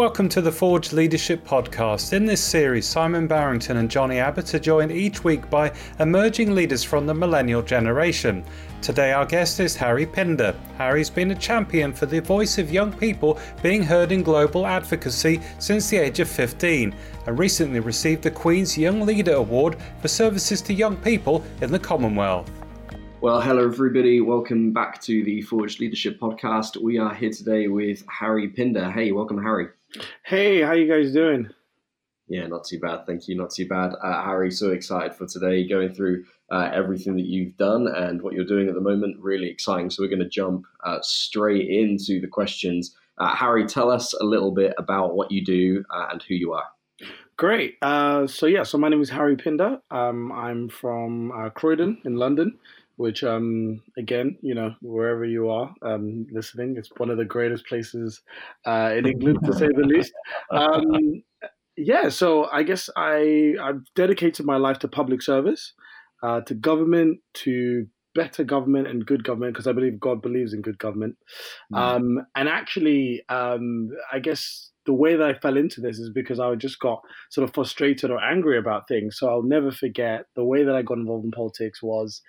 Welcome to the Forge Leadership Podcast. In this series, Simon Barrington and Johnny Abbott are joined each week by emerging leaders from the millennial generation. Today, our guest is Harry Pinder. Harry's been a champion for the voice of young people being heard in global advocacy since the age of 15 and recently received the Queen's Young Leader Award for services to young people in the Commonwealth. Well, hello everybody. Welcome back to the Forged Leadership Podcast. We are here today with Harry Pinder. Hey, welcome, Harry. Hey, how you guys doing? Yeah, not too bad. Thank you. Not too bad. Uh, Harry, so excited for today, going through uh, everything that you've done and what you're doing at the moment. Really exciting. So we're going to jump uh, straight into the questions. Uh, Harry, tell us a little bit about what you do uh, and who you are. Great. Uh, so yeah, so my name is Harry Pinder. Um, I'm from Croydon in London which um, again, you know, wherever you are um, listening, it's one of the greatest places uh, in England, to say the least. Um, yeah, so I guess I I've dedicated my life to public service, uh, to government, to better government and good government, because I believe God believes in good government. Mm. and actually, um, I guess the way that I fell into this is because I just got sort of frustrated or angry about things. So I'll never forget the way that I got involved in politics was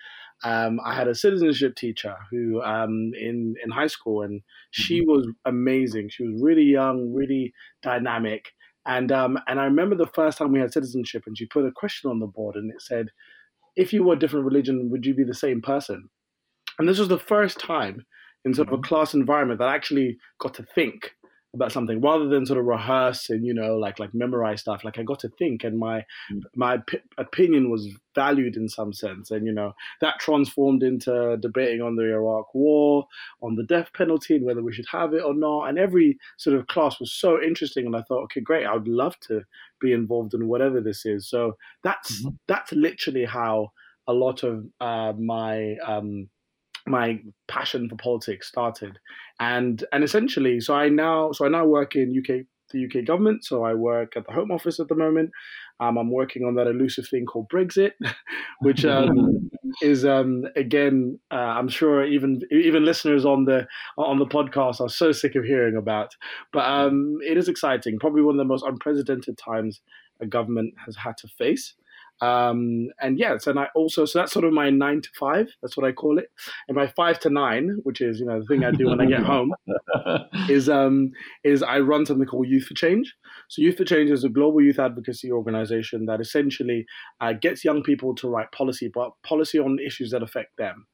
um, I had a citizenship teacher who um, in in high school, and she mm-hmm. was amazing. She was really young, really dynamic, and um, and I remember the first time we had citizenship, and she put a question on the board, and it said, "If you were a different religion, would you be the same person?" And this was the first time in sort of a mm-hmm. class environment that I actually got to think about something rather than sort of rehearse and you know like like memorize stuff like i got to think and my mm. my p- opinion was valued in some sense and you know that transformed into debating on the iraq war on the death penalty and whether we should have it or not and every sort of class was so interesting and i thought okay great i would love to be involved in whatever this is so that's mm-hmm. that's literally how a lot of uh, my um, my passion for politics started. And and essentially so i now so i now work in uk the uk government. So i work at the home office at the moment. Um, i'm working on that elusive thing called brexit which um, is um, again uh, i'm sure even even listeners on the on the podcast are so sick of hearing about. But um, it is exciting. Probably one of the most unprecedented times a government has had to face um, and yes, and I also so that's sort of my nine to five. That's what I call it. And my five to nine, which is you know the thing I do when I get home, is um, is I run something called Youth for Change. So Youth for Change is a global youth advocacy organization that essentially uh, gets young people to write policy, but policy on issues that affect them.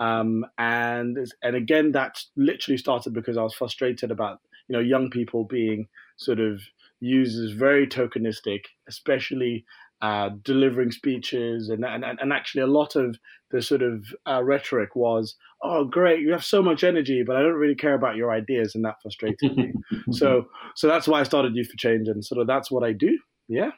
Um, and and again, that literally started because I was frustrated about you know young people being sort of used as very tokenistic, especially uh, delivering speeches, and, and and actually a lot of the sort of uh, rhetoric was, "Oh, great, you have so much energy, but I don't really care about your ideas," and that frustrated me. so so that's why I started Youth for Change, and sort of that's what I do. Yeah.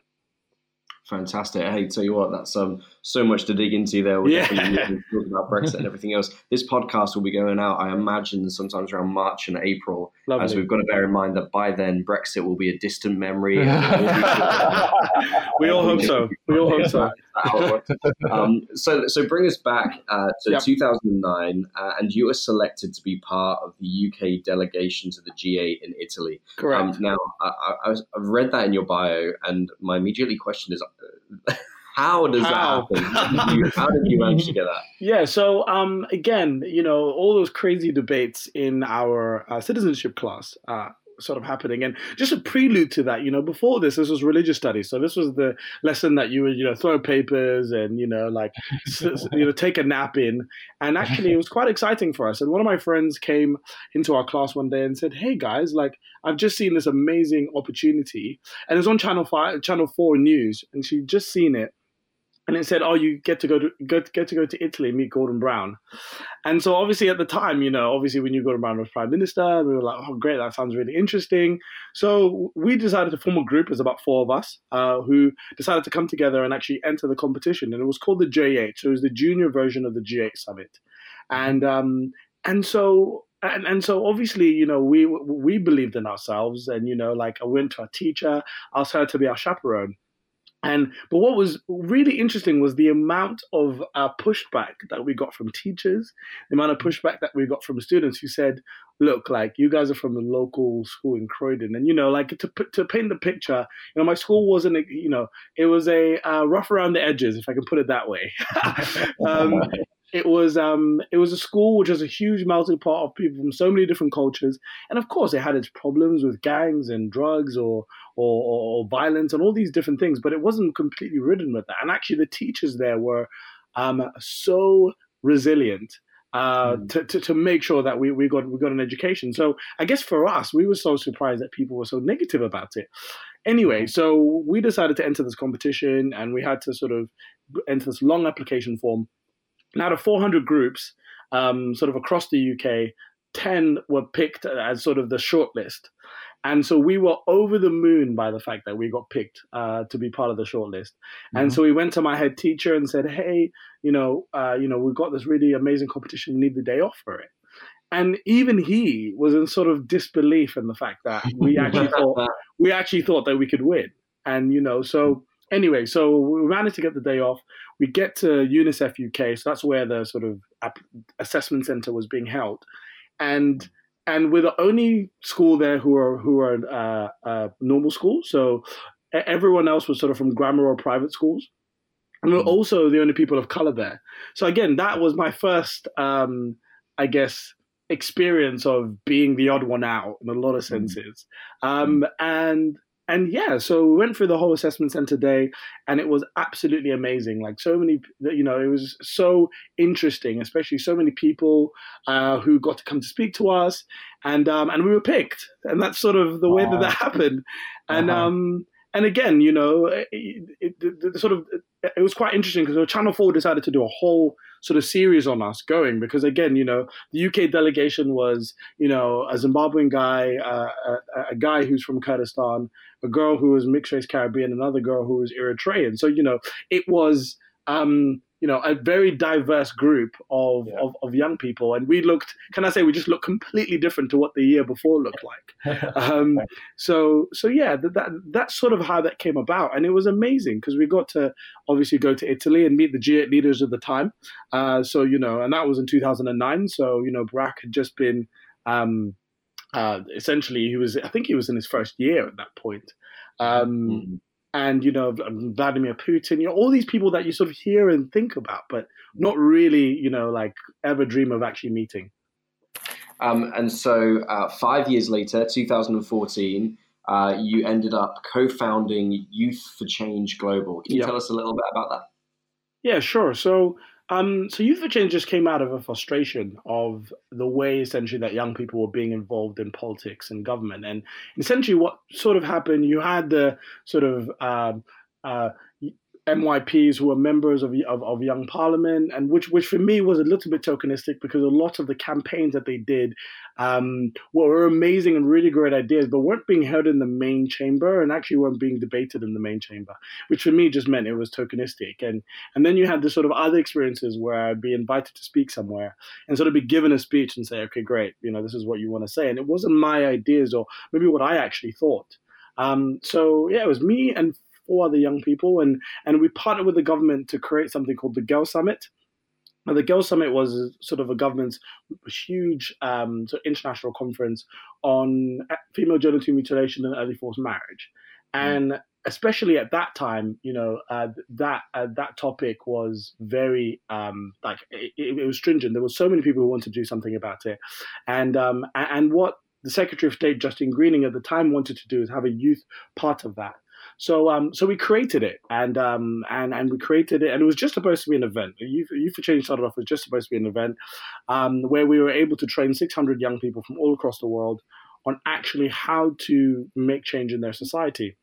Fantastic. Hey, tell you what, that's um, so much to dig into there. We're yeah. definitely talk about Brexit and everything else. This podcast will be going out, I imagine, sometimes around March and April. Lovely. As we've got to bear in mind that by then Brexit will be a distant memory. we all hope so. We all hope so. um, so, so bring us back uh, to yep. 2009, uh, and you were selected to be part of the UK delegation to the G8 in Italy. Correct. Um, now, I, I, I've read that in your bio, and my immediately question is how does how? that happen? How did, you, how did you manage to get that? Yeah, so um, again, you know, all those crazy debates in our uh, citizenship class. Uh, sort of happening and just a prelude to that you know before this this was religious studies so this was the lesson that you would you know throw papers and you know like you know take a nap in and actually it was quite exciting for us and one of my friends came into our class one day and said hey guys like I've just seen this amazing opportunity, and it was on Channel Five, Channel Four News, and she'd just seen it, and it said, "Oh, you get to go to get, get to go to Italy and meet Gordon Brown," and so obviously at the time, you know, obviously we knew Gordon Brown was Prime Minister, we were like, "Oh, great, that sounds really interesting." So we decided to form a group. There's about four of us uh, who decided to come together and actually enter the competition, and it was called the J8. So it was the junior version of the G8 Summit, and um, and so and and so obviously you know we we believed in ourselves and you know like i went to a teacher asked her to be our chaperone and but what was really interesting was the amount of uh, pushback that we got from teachers the amount of pushback that we got from students who said look, like you guys are from the local school in Croydon, and you know, like to to paint the picture, you know, my school wasn't, you know, it was a uh, rough around the edges, if I can put it that way. um, it was um, it was a school which was a huge melting pot of people from so many different cultures, and of course, it had its problems with gangs and drugs or or, or violence and all these different things. But it wasn't completely ridden with that. And actually, the teachers there were um, so resilient uh, mm. to, to, to make sure that we, we got we got an education. So I guess for us, we were so surprised that people were so negative about it. Anyway, mm-hmm. so we decided to enter this competition, and we had to sort of enter this long application form. And out of 400 groups, um, sort of across the UK, 10 were picked as sort of the shortlist. And so we were over the moon by the fact that we got picked uh, to be part of the shortlist. Mm-hmm. And so we went to my head teacher and said, "Hey, you know, uh, you know, we've got this really amazing competition. We need the day off for it." And even he was in sort of disbelief in the fact that we actually thought we actually thought that we could win. And you know, so anyway, so we managed to get the day off. We get to UNICEF UK, so that's where the sort of assessment center was being held, and and we're the only school there who are who are uh, uh, normal schools. So everyone else was sort of from grammar or private schools, and we're mm-hmm. also the only people of color there. So again, that was my first, um, I guess, experience of being the odd one out in a lot of mm-hmm. senses. Um, and and yeah, so we went through the whole assessment center day, and it was absolutely amazing. Like so many, you know, it was so interesting, especially so many people uh, who got to come to speak to us, and um, and we were picked, and that's sort of the way that that happened. And uh-huh. um, and again, you know, it, it, it, sort of it was quite interesting because Channel Four decided to do a whole sort of series on us going because again, you know, the UK delegation was, you know, a Zimbabwean guy, uh, a, a, guy who's from Kurdistan, a girl who was mixed race Caribbean, another girl who was Eritrean. So you know, it was um, you know a very diverse group of, yeah. of, of young people, and we looked. Can I say we just looked completely different to what the year before looked like? um, so so yeah, that, that that's sort of how that came about, and it was amazing because we got to obviously go to Italy and meet the G8 leaders of the time. Uh, so you know, and that was in 2009. So you know, Barack had just been. Um, uh, essentially, he was. I think he was in his first year at that point. Um, mm-hmm. And you know Vladimir Putin, you know all these people that you sort of hear and think about, but not really, you know, like ever dream of actually meeting. Um, and so, uh, five years later, 2014, uh, you ended up co-founding Youth for Change Global. Can you tell us a little bit about that? Yeah, sure. So um, so Youth for Change just came out of a frustration of the way essentially that young people were being involved in politics and government. And essentially what sort of happened, you had the sort of um, uh, MYPs who were members of, of, of, Young Parliament, and which which for me was a little bit tokenistic because a lot of the campaigns that they did um, were amazing and really great ideas, but weren't being held in the main chamber and actually weren't being debated in the main chamber, which for me just meant it was tokenistic. And and then you had the sort of other experiences where I'd be invited to speak somewhere and sort of be given a speech and say, okay, great, you know, this is what you want to say, and it wasn't my ideas or maybe what I actually thought. Um, so yeah, it was me and four other young people, and and we partnered with the government to create something called the Girl Summit. And the Girl Summit was sort of a government's huge um, sort of international conference on female genital mutilation and early forced marriage, mm. and especially at that time, you know, uh, that uh, that topic was very um, like it, it, was stringent. There were so many people who wanted to do something about it, and um, and what the Secretary of State Justine Greening at the time wanted to do is have a youth part of that. So um, so we created it, and um, and and we created it, and it was just supposed to be an event. Youth, for Change started off as just supposed to be an event um, where we were able to train 600 young people from all across the world on actually how to make change in their society.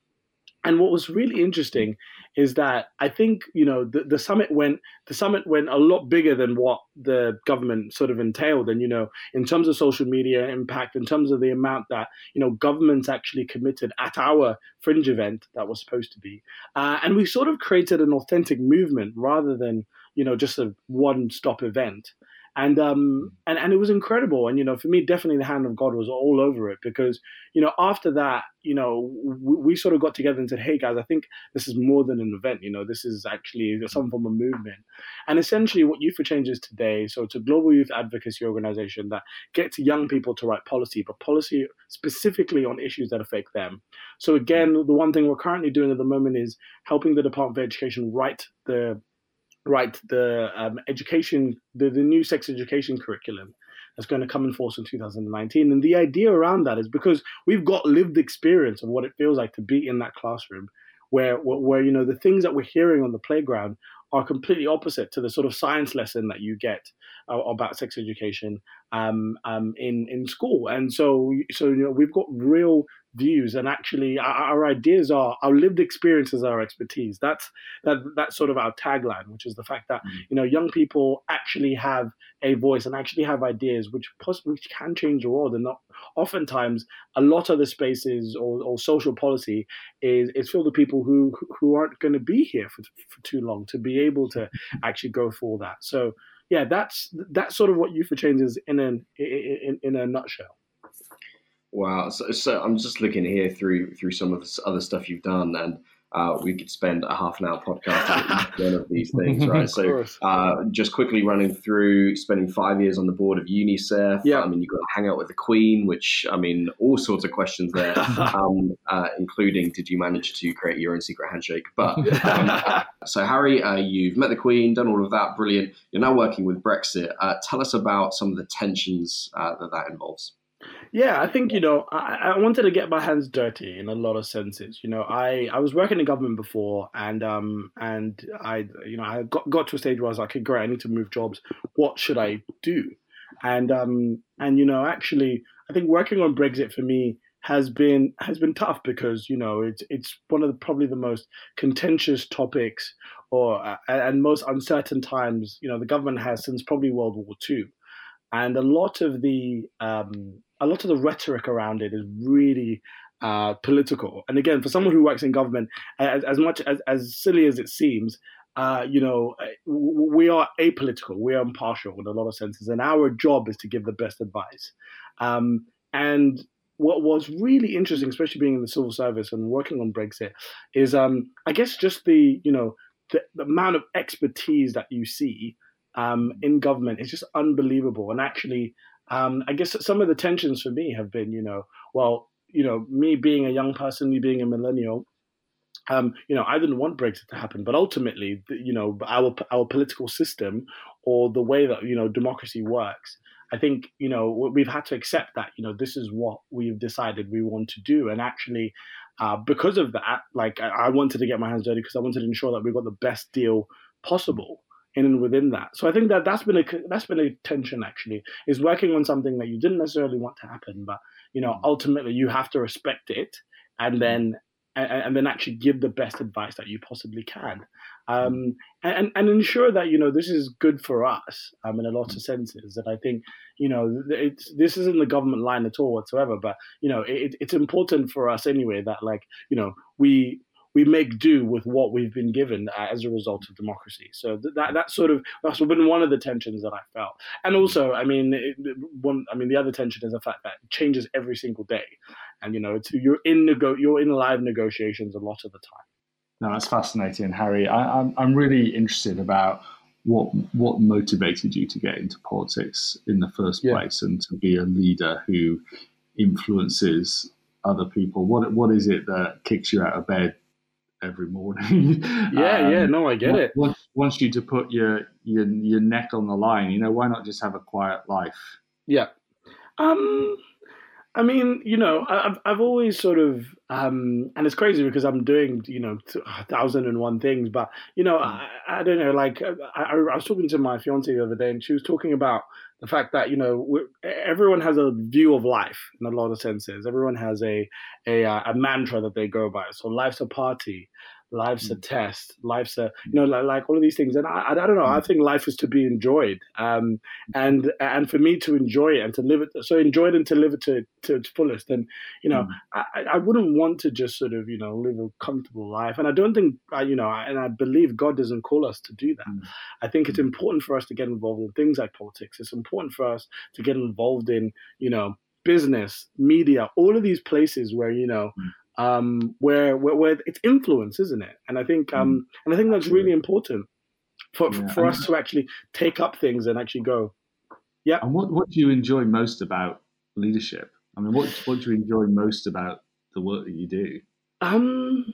And what was really interesting is that I think you know the, the summit went the summit went a lot bigger than what the government sort of entailed, and you know in terms of social media impact, in terms of the amount that you know governments actually committed at our fringe event that was supposed to be, uh, and we sort of created an authentic movement rather than you know just a one stop event. And um and and it was incredible. And you know, for me, definitely the hand of God was all over it because you know after that, you know, we, we sort of got together and said, hey guys, I think this is more than an event. You know, this is actually some form of movement. And essentially, what Youth for Change is today, so it's a global youth advocacy organization that gets young people to write policy, but policy specifically on issues that affect them. So again, the one thing we're currently doing at the moment is helping the Department of Education write the write the um, education, the, the new sex education curriculum that's going to come in force in 2019. And the idea around that is because we've got lived experience of what it feels like to be in that classroom, where, where, where you know the things that we're hearing on the playground are completely opposite to the sort of science lesson that you get uh, about sex education um, um, in in school. And so, so you know, we've got real views and actually our, our, ideas are our lived experiences our expertise. That's that that's sort of our tagline which is the fact that mm-hmm. you know young people actually have a voice and actually have ideas which possibly can change the world and not oftentimes a lot of the spaces or, or social policy is is filled with people who who aren't going to be here for, for too long to be able to actually go for that. So yeah that's that's sort of what youth for change is in an in, in a nutshell Wow. So, so, I'm just looking here through through some of the other stuff you've done, and uh, we could spend a half an hour podcast on one of these things, right? so, uh, just quickly running through spending five years on the board of UNICEF. Yeah. I mean, you've got to hang out with the Queen, which I mean, all sorts of questions there, um, uh, including did you manage to create your own secret handshake? But um, so, Harry, uh, you've met the Queen, done all of that, brilliant. You're now working with Brexit. Uh, tell us about some of the tensions uh, that that involves. Yeah, I think you know I, I wanted to get my hands dirty in a lot of senses. You know, I, I was working in government before, and um and I you know I got got to a stage where I was like, okay, great, I need to move jobs. What should I do? And um and you know actually I think working on Brexit for me has been has been tough because you know it's it's one of the, probably the most contentious topics or uh, and most uncertain times you know the government has since probably World War II, and a lot of the um, a lot of the rhetoric around it is really uh, political. And again, for someone who works in government, as, as much as, as silly as it seems, uh, you know, uh, we are apolitical, we are impartial in a lot of senses, and our job is to give the best advice. Um, and what was really interesting, especially being in the civil service and working on Brexit, is um, I guess just the you know the, the amount of expertise that you see um, in government is just unbelievable. And actually, um, I guess some of the tensions for me have been, you know, well, you know, me being a young person, me being a millennial, um, you know, I didn't want Brexit to happen, but ultimately, you know, our our political system or the way that you know democracy works, I think you know we've had to accept that you know this is what we've decided we want to do, and actually, uh, because of that, like I, I wanted to get my hands dirty because I wanted to ensure that we got the best deal possible in and within that. So I think that that's been a that's been a tension actually is working on something that you didn't necessarily want to happen, but you know ultimately you have to respect it and mm-hmm. then and, and then actually give the best advice that you possibly can, um, and and ensure that you know this is good for us um, in a lot of senses. That I think you know it's this isn't the government line at all whatsoever, but you know it, it's important for us anyway that like you know we we make do with what we've been given uh, as a result of democracy. So that that sort of that's been one of the tensions that I felt. And also, I mean, it, one I mean the other tension is the fact that it changes every single day, and you know, it's, you're in nego- you're in live negotiations a lot of the time. No, that's fascinating, Harry. I, I'm I'm really interested about what what motivated you to get into politics in the first place and to be a leader who influences other people. What what is it that kicks you out of bed every morning. yeah, um, yeah, no, I get it. Wants, wants you to put your, your your neck on the line. You know, why not just have a quiet life? Yeah. Um, I mean, you know, I've I've always sort of, um, and it's crazy because I'm doing, you know, a thousand and one things, but you know, mm. I, I don't know. Like, I, I was talking to my fiance the other day, and she was talking about the fact that you know everyone has a view of life in a lot of senses. Everyone has a a, uh, a mantra that they go by. So life's a party, life's a mm. test life's a you know like, like all of these things and I, I don't know i mm. think life is to be enjoyed um and and for me to enjoy it and to live it so enjoy it and to live it to to its fullest and you know mm. I, I wouldn't want to just sort of you know live a comfortable life and i don't think you know and i believe god doesn't call us to do that mm. i think it's mm. important for us to get involved in things like politics it's important for us to get involved in you know business media all of these places where you know mm um, where, where, where it's influence, isn't it? And I think um, mm. and I think that's really important for yeah. for us to actually take up things and actually go. Yeah. And what what do you enjoy most about leadership? I mean, what what do you enjoy most about the work that you do? Um,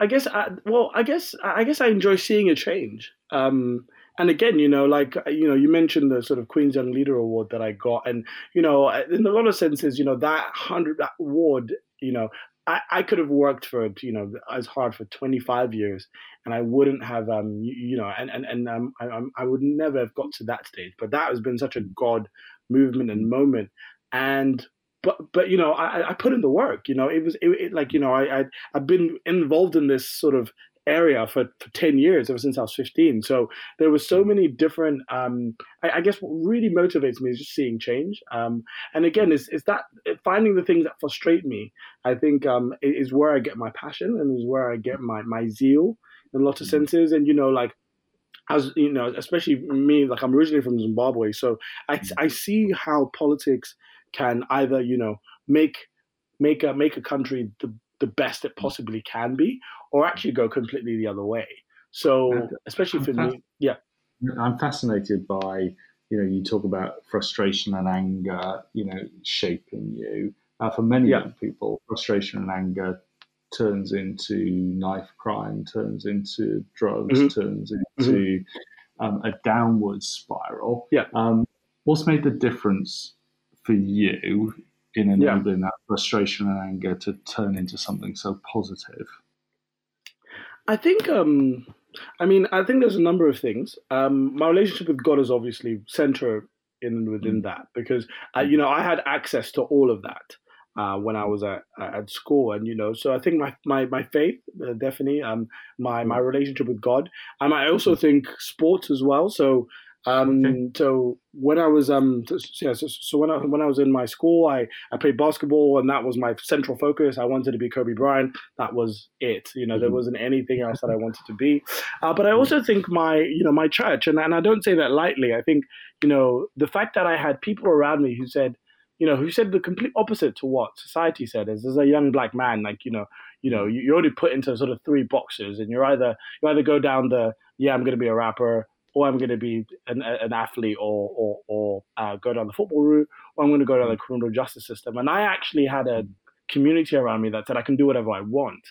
I guess I, well, I guess I guess I enjoy seeing a change. Um, and again, you know, like you know, you mentioned the sort of Queen's Young Leader Award that I got, and you know, in a lot of senses, you know, that hundred that award, you know, I, I could have worked for you know as hard for 25 years and I wouldn't have um you, you know and and and um, I, I would never have got to that stage. But that has been such a God movement and moment and but but you know I, I put in the work you know it was it, it, like you know I, I I've been involved in this sort of area for, for 10 years ever since i was 15 so there were so many different um, I, I, guess what really motivates me is just seeing change. Um, and again is, is that finding the things that frustrate me i think um, is where i get my passion and is where i get my, my zeal in a lot of senses. And you know like as you know especially me like i'm originally from zimbabwe. So i. I see how politics can either you know make make a make a country the the best it possibly can be, or actually go completely the other way. So, especially for me, yeah. I'm fascinated by, you know, you talk about frustration and anger, you know, shaping you. Uh, for many yeah. young people, frustration and anger turns into knife crime, turns into drugs, mm-hmm. turns into mm-hmm. um, a downward spiral. Yeah. Um, what's made the difference for you in enabling yeah. that frustration and anger to turn into something so positive? I think, um, I mean, I think there's a number of things. Um, my relationship with God is obviously center in within mm. that because, uh, you know, I had access to all of that. Uh, when I was at at school, and you know, so I think my my my faith uh, definitely, um, my my mm. relationship with God, and I also mm. think sports as well. So um, okay. So when I was um, yeah, so, so, when I when I was in my school, I I played basketball, and that was my central focus. I wanted to be Kobe Bryant. That was it. You know, mm-hmm. there wasn't anything else that I wanted to be. Uh, but I also think my you know my church, and and I don't say that lightly. I think you know the fact that I had people around me who said you know, who said the complete opposite to what society said is as a young black man, like, you know, you know, you're already put into sort of three boxes and you're either you either go down the yeah, I'm gonna be a rapper, or I'm going to be an, an athlete or or, or uh, go down the football route, or I'm going to go down the criminal justice system. And I actually had a community around me that said I can do whatever I want.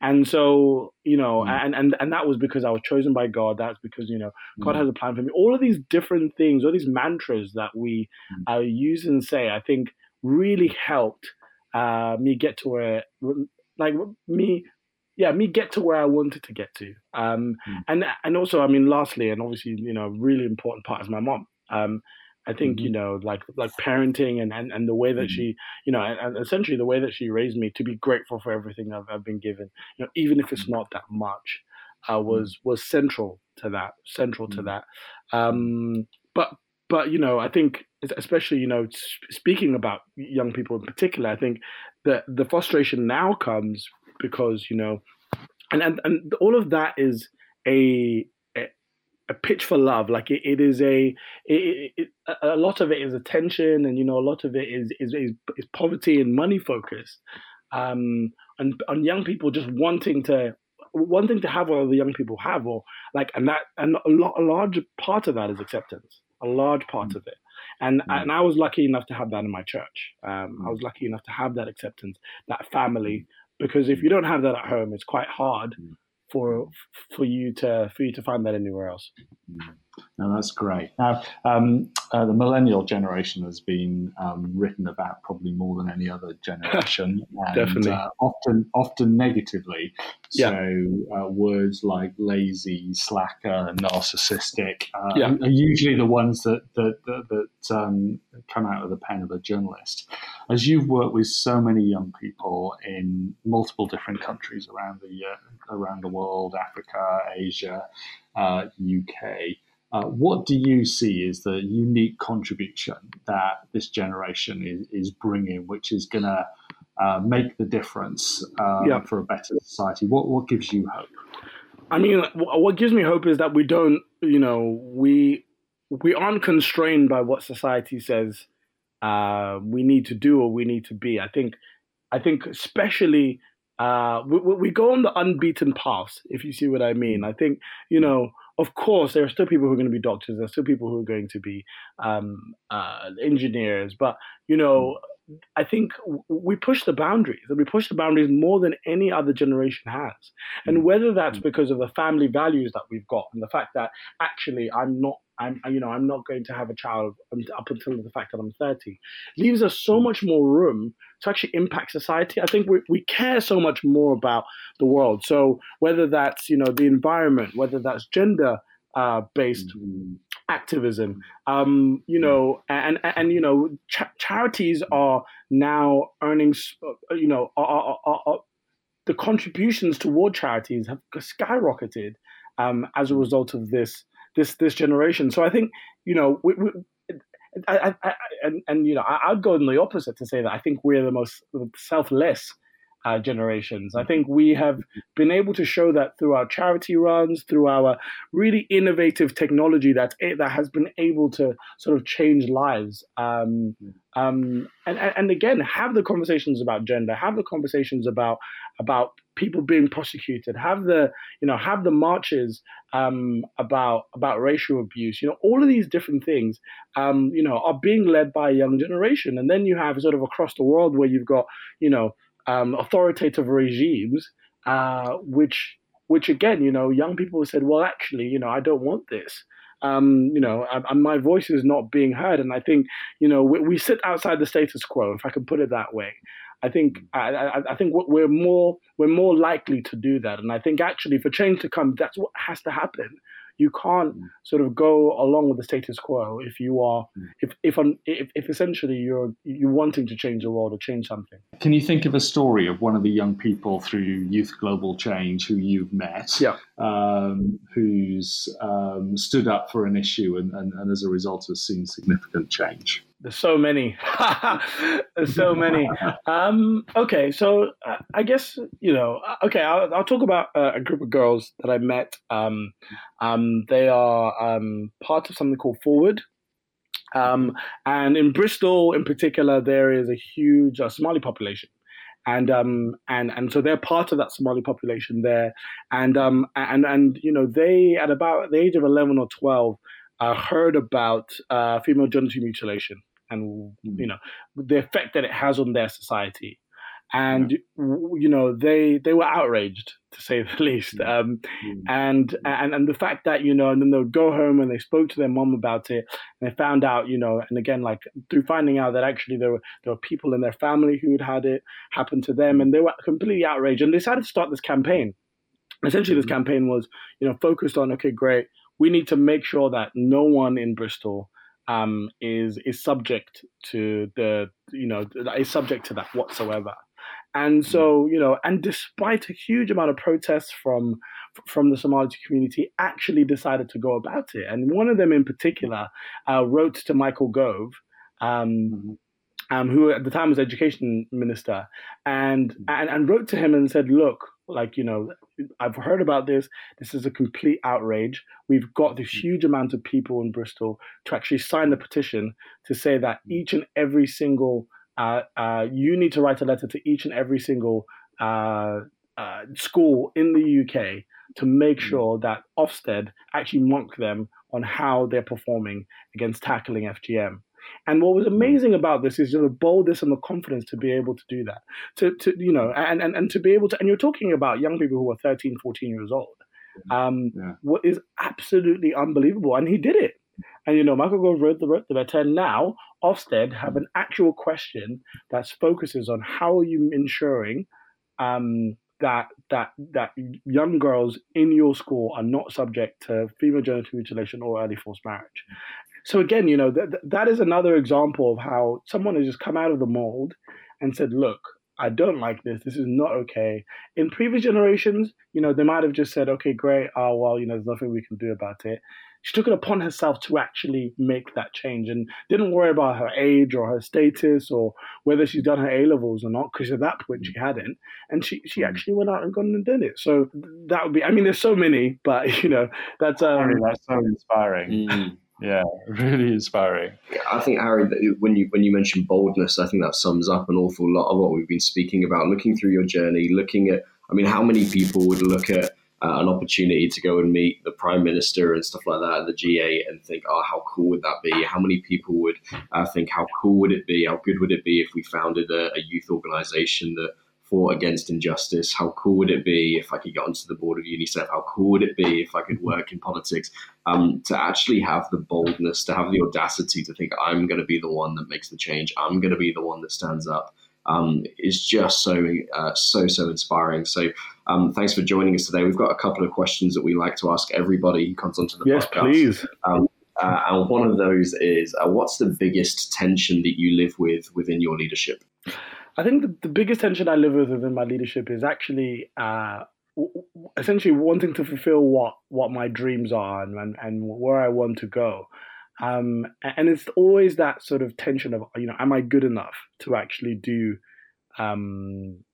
And so, you know, mm. and, and and that was because I was chosen by God. That's because, you know, God mm. has a plan for me. All of these different things, all these mantras that we mm. uh, use and say, I think really helped uh, me get to where, like, me yeah, me get to where I wanted to get to. Um, mm. and and also, I mean, lastly, and obviously, you know, really important part is my mom. Um, I think mm-hmm. you know, like like parenting and, and, and the way that mm-hmm. she, you know, and, and, essentially the way that she raised me to be grateful for everything I've, I've been given, you know, even if it's mm-hmm. not that much, uh, was was central to that, central to that. Um, but but you know, I think especially you know, speaking about young people in particular, I think that the frustration now comes because you know, and and, and all of that is a a, pitch for love. Like it, it is a it, it, a lot of it is attention, and you know, a lot of it is is is, is poverty and money focused, um, and on young people just wanting to wanting to have what the young people have, or like, and that and a, lot, a large part of that is acceptance. A large part mm. of it. And, mm. and I was lucky enough to have that in my church. Um, I mm. was lucky enough to have that acceptance, that family because if you don't have that at home, it's quite hard mm. for for you to for you to find that anywhere else. Mm. No, that's great. Now, um, uh, the millennial generation has been um, written about probably more than any other generation, and, definitely, uh, often often negatively. So uh, words like lazy, slacker, narcissistic uh, yeah. are usually the ones that that, that, that um, come out of the pen of a journalist. As you've worked with so many young people in multiple different countries around the uh, around the world, Africa, Asia, UK uh, what do you see as the unique contribution that this generation is, is bringing, which is going to uh, make the difference uh, yeah. for a better society? What what gives you hope? I mean, what gives me hope is that we don't, you know, we we aren't constrained by what society says uh, we need to do or we need to be. I think, I think, especially uh, we, we go on the unbeaten path, if you see what I mean. I think, you know of course, there are still people who are going to be doctors. There are still people who are going to be um, uh, engineers. But you know, I think we push the boundaries, and we push the boundaries more than any other generation has. And mm. whether that's mm. because of the family values that we've got, and the fact that actually I'm not I'm, you know, I'm not going to have a child up until the fact that I'm 30, leaves us so much more room to actually impact society. I think we, we care so much more about the world. So whether that's, you know, the environment, whether that's gender uh, based mm-hmm. activism, um, you know, and, and, and you know, ch- charities are now earning, uh, you know, are, are, are, the contributions toward charities have skyrocketed um, as a result of this this this generation. So I think you know we, we, I, I, I, and and you know I, would go in the opposite to say that I think we're the most selfless uh, generations. I think we have been able to show that through our charity runs, through our really innovative technology that that has been able to sort of change lives. Um, um, and, and again, have the conversations about gender, have the conversations about about people being prosecuted, have the you know have the marches um, about about racial abuse. You know, all of these different things, um, you know, are being led by a young generation. And then you have sort of across the world where you've got you know um, authoritative regimes, uh, which which again, you know, young people said, well, actually, you know, I don't want this. Um, you know, and my voice is not being heard. And I think, you know, we, we, sit outside the status quo, if I can put it that way. I think I, I, I, think we're more we're more likely to do that, and I think actually for change to come, that's what has to happen you can't mm. sort of go along with the status quo if you are mm. if if if, if essentially you're you're wanting to change the world or change something. Can you think of a story of one of the young people through Youth Global Change who you've met, yeah. um, who's um, stood up for an issue and, and, and as a result has seen significant change? There's so many. There's so many. Um, okay, so uh, I guess you know. Uh, okay, I'll, I'll talk about uh, a group of girls that I met. Um, um, they are um, part of something called Forward, um, and in Bristol, in particular, there is a huge uh, Somali population and um and and so they're part of that Somali population there, and um and and you know they at about the age of eleven or twelve uh, heard about uh, female genital mutilation and you hmm. know the effect that it has on their society. And you know they they were outraged to say the least. Hmm. Um, mm. and hmm. and and the fact that you know and then they would go home and they spoke to their mom about it and they found out you know and again like through finding out that actually there were there were people in their family who had had it happen to them and they were completely outraged and they decided to start this campaign. Essentially this campaign was you know focused on okay great we need to make sure that no one in bristol um, is is subject to the you know is subject to that whatsoever. And so mm. you know, and despite a huge amount of protests from from the Somali community, actually decided to go about it. And one of them in particular uh, wrote to Michael Gove. Um, mm-hmm. Um, who at the time was education minister, and, mm. and and wrote to him and said, "Look, like you know i've heard about this this is a complete outrage we've got this mm. huge amount of people in bristol to actually sign the petition to say that mm. each and every single uh, uh, you need to write a letter to each and every single uh, uh school in the uk to make mm. sure that ofsted actually mark them on how they're performing against tackling fgm and what was hmm. amazing about this is the boldness and the confidence to be able to do that. To, to you know, and, and, and to be able to, and you're talking about young people who are 13, 14 years old. um, yeah. what is absolutely unbelievable, and he did it. And you know, Michael Gove wrote the, wrote the letter. And now Ofsted have an actual question that focuses on how are you ensuring um, that that that young girls in your school are not subject to female genital mutilation or early forced marriage. So again, you know that that is another example of how someone has just come out of the mold and said, "Look, I don't like this. This is not okay." In previous generations, you know, they might have just said, "Okay, great. Oh well, you know, there's nothing we can do about it." she took it upon herself to actually make that change and didn't worry about her age or her status or whether she's done her A levels or not, because at that point she hadn't. And she, she mm. actually went out and gone and did it. So that would be, I mean, there's so many, but you know, that's, um, Harry, that's so inspiring. Yeah, really inspiring. I think Harry, when you when you mention boldness, I think that sums up an awful lot of what we've been speaking about. Looking through your journey, looking at, I mean, how many people would look at uh, an opportunity to go and meet the prime minister and stuff like that, at the G8, and think, oh, how cool would that be? How many people would uh, think, how cool would it be? How good would it be if we founded a, a youth organization that fought against injustice? How cool would it be if I could get onto the board of UNICEF? How cool would it be if I could work in politics? Um, to actually have the boldness, to have the audacity to think, I'm going to be the one that makes the change. I'm going to be the one that stands up um, is just so uh, so so inspiring. So um, thanks for joining us today. We've got a couple of questions that we like to ask everybody who comes onto the yes, podcast. please. Um, uh, and one of those is, uh, what's the biggest tension that you live with within your leadership? I think the, the biggest tension I live with within my leadership is actually uh, essentially wanting to fulfill what what my dreams are and, and, and where I want to go. Um, and it's always that sort of tension of, you know, am I good enough to actually do, um,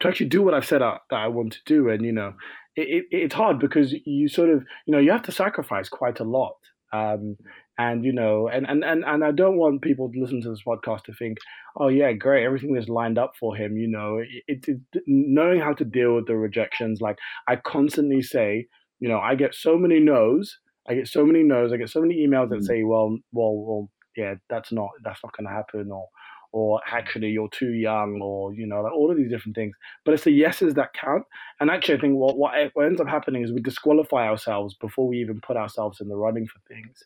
to actually do what I've set out that I want to do? And, you know, it, it, it's hard because you sort of, you know, you have to sacrifice quite a lot. Um, and, you know, and, and, and, and I don't want people to listen to this podcast to think, oh, yeah, great, everything is lined up for him. You know, it, it, knowing how to deal with the rejections. Like I constantly say, you know, I get so many no's I get so many no's. I get so many emails that mm. say, "Well, well, well, yeah, that's not that's not going to happen," or or actually you're too young, or you know, like all of these different things. But it's the yeses that count. And actually, I think what what, what ends up happening is we disqualify ourselves before we even put ourselves in the running for things.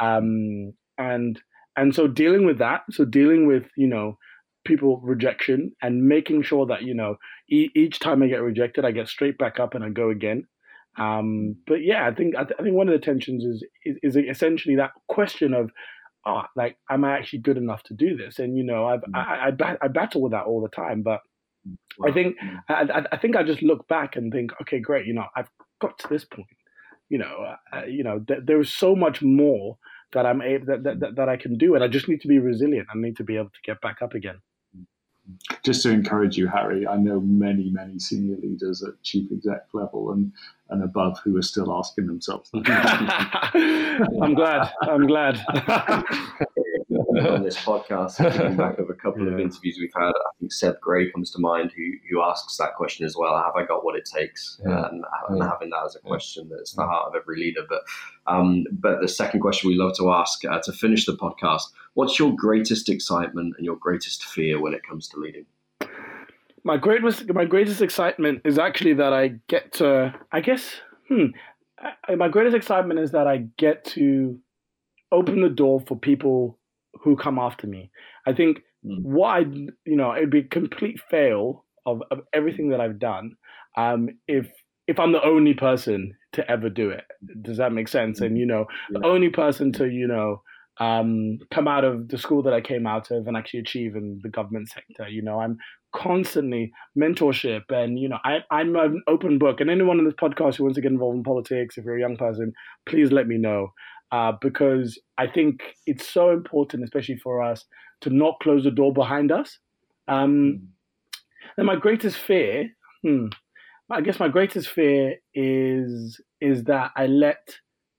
Um, and and so dealing with that, so dealing with you know people rejection and making sure that you know e- each time I get rejected, I get straight back up and I go again. Um, but yeah, I think I, th- I, think one of the tensions is, is, is essentially that question of, oh, like, am I actually good enough to do this? And you know, I've, mm. I I, bat- I battle with that all the time. But wow. I think mm. I, I, think I just look back and think, okay, great. You know, I've got to this point. You know, uh, you know, th- there is so much more that I'm able that, that that I can do, and I just need to be resilient. I need to be able to get back up again just to encourage you, Harry, I know many, many senior leaders at chief exec level and, and above who are still asking themselves. I'm glad. I'm glad. on this podcast, thinking back of a couple yeah. of interviews we've had, I think Seb Gray comes to mind, who who asks that question as well. Have I got what it takes? Yeah. And, and yeah. having that as a question that's the heart of every leader. But um, but the second question we love to ask uh, to finish the podcast: What's your greatest excitement and your greatest fear when it comes to leading? My greatest my greatest excitement is actually that I get to. I guess. Hmm. My greatest excitement is that I get to open the door for people who come after me. I think mm. what I, you know, it'd be a complete fail of, of everything that I've done um, if if I'm the only person to ever do it. Does that make sense? And you know, yeah. the only person to you know um, come out of the school that I came out of and actually achieve in the government sector. You know, I'm constantly mentorship and you know I, i'm an open book and anyone in this podcast who wants to get involved in politics if you're a young person please let me know uh, because I think it's so important, especially for us, to not close the door behind us. Um, mm. and my greatest fear, hmm, I guess my greatest fear is is that I let,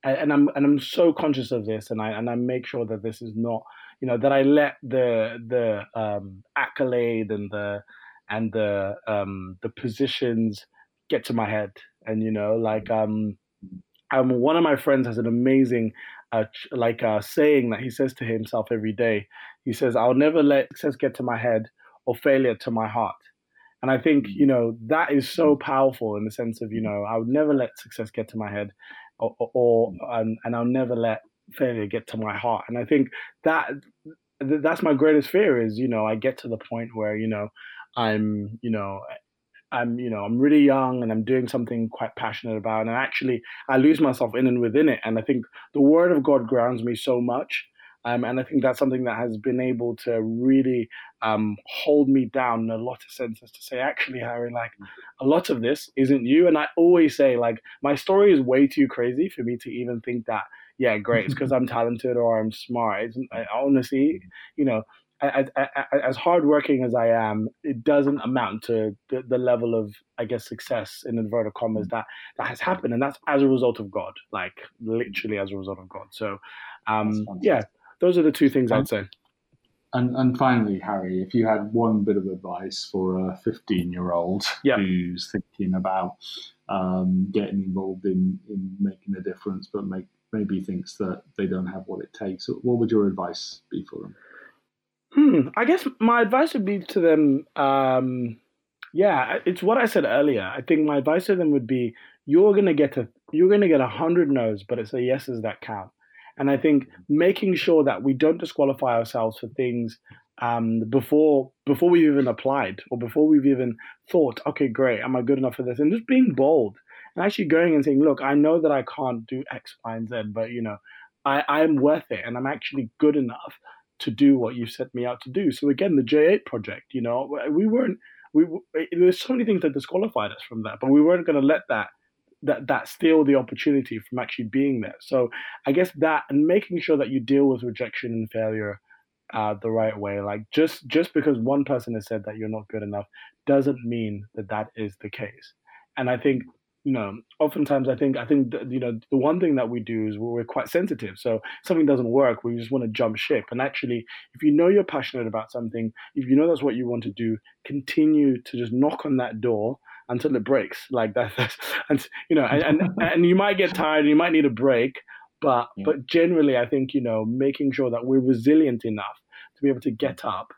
and I'm and I'm so conscious of this, and I and I make sure that this is not, you know, that I let the the um, accolade and the and the um, the positions get to my head, and you know, like um um, one of my friends has an amazing, uh, like uh, saying that he says to himself every day. He says, "I'll never let success get to my head or failure to my heart." And I think, you know, that is so powerful in the sense of, you know, I would never let success get to my head or, or and, and I'll never let failure get to my heart. And I think that that's my greatest fear is, you know, I get to the point where, you know, I'm, you know, I'm, you know, I'm really young and I'm doing something quite passionate about, and actually I lose myself in and within it. And I think the Word of God grounds me so much, um, and I think that's something that has been able to really um, hold me down in a lot of senses to say, actually, Harry, like a lot of this isn't you. And I always say, like, my story is way too crazy for me to even think that, yeah, great, it's because I'm talented or I'm smart. It's, I, honestly, you know, as, as hardworking as I am, it doesn't amount to the, the level of, I guess, success in inverted commas that that has happened, and that's as a result of God, like literally as a result of God. So, um, yeah, those are the two things I'd say. And, and finally, Harry, if you had one bit of advice for a 15 year old yeah. who's thinking about um, getting involved in, in making a difference, but make, maybe thinks that they don't have what it takes, what would your advice be for them? Hmm, I guess my advice would be to them. Um, yeah, it's what I said earlier. I think my advice to them would be: you're gonna get a you're gonna get a hundred no's, but it's the yeses that count. And I think making sure that we don't disqualify ourselves for things um, before before we've even applied or before we've even thought, okay, great, am I good enough for this? And just being bold and actually going and saying, look, I know that I can't do X, Y, and Z, but you know, I, I'm worth it and I'm actually good enough to do what you set me out to do. So again, the J8 project, you know, we weren't we there's so many things that disqualified us from that, but we weren't going to let that that that steal the opportunity from actually being there. So I guess that and making sure that you deal with rejection and failure uh, the right way. Like just just because one person has said that you're not good enough doesn't mean that that is the case. And I think you know, oftentimes I think I think you know the one thing that we do is we're quite sensitive. So something doesn't work, we just want to jump ship. And actually, if you know you're passionate about something, if you know that's what you want to do, continue to just knock on that door until it breaks. Like that, that's, and you know, and, and and you might get tired, you might need a break, but yeah. but generally, I think you know, making sure that we're resilient enough to be able to get up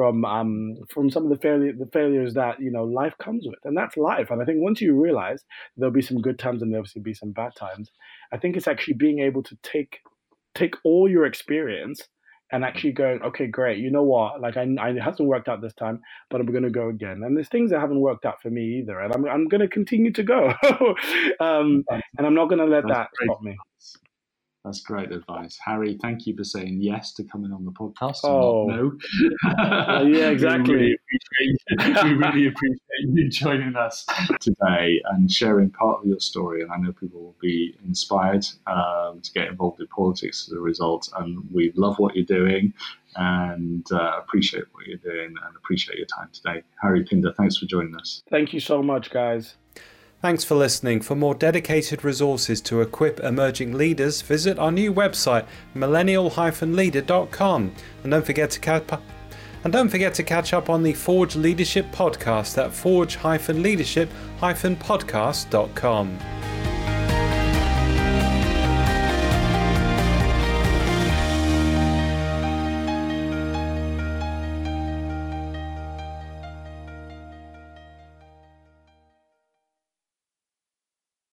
from um, from some of the failure the failures that you know life comes with, and that's life. And I think once you realize there'll be some good times and there'll obviously be some bad times, I think it's actually being able to take take all your experience and actually going, okay, great. You know what? Like, I, I it hasn't worked out this time, but I'm going to go again. And there's things that haven't worked out for me either, and I'm I'm going to continue to go. um, and I'm not going to let That's that great. stop me. That's great advice, Harry. Thank you for saying yes to coming on the podcast. Oh, no. uh, yeah, exactly. we, really appreciate, we really appreciate you joining us today and sharing part of your story. And I know people will be inspired um, to get involved in politics as a result. And we love what you're doing and uh, appreciate what you're doing and appreciate your time today. Harry Pinder, thanks for joining us. Thank you so much, guys. Thanks for listening. For more dedicated resources to equip emerging leaders, visit our new website millennial-leader.com and don't forget to catch up and don't forget to catch up on the Forge Leadership podcast at forge-leadership-podcast.com.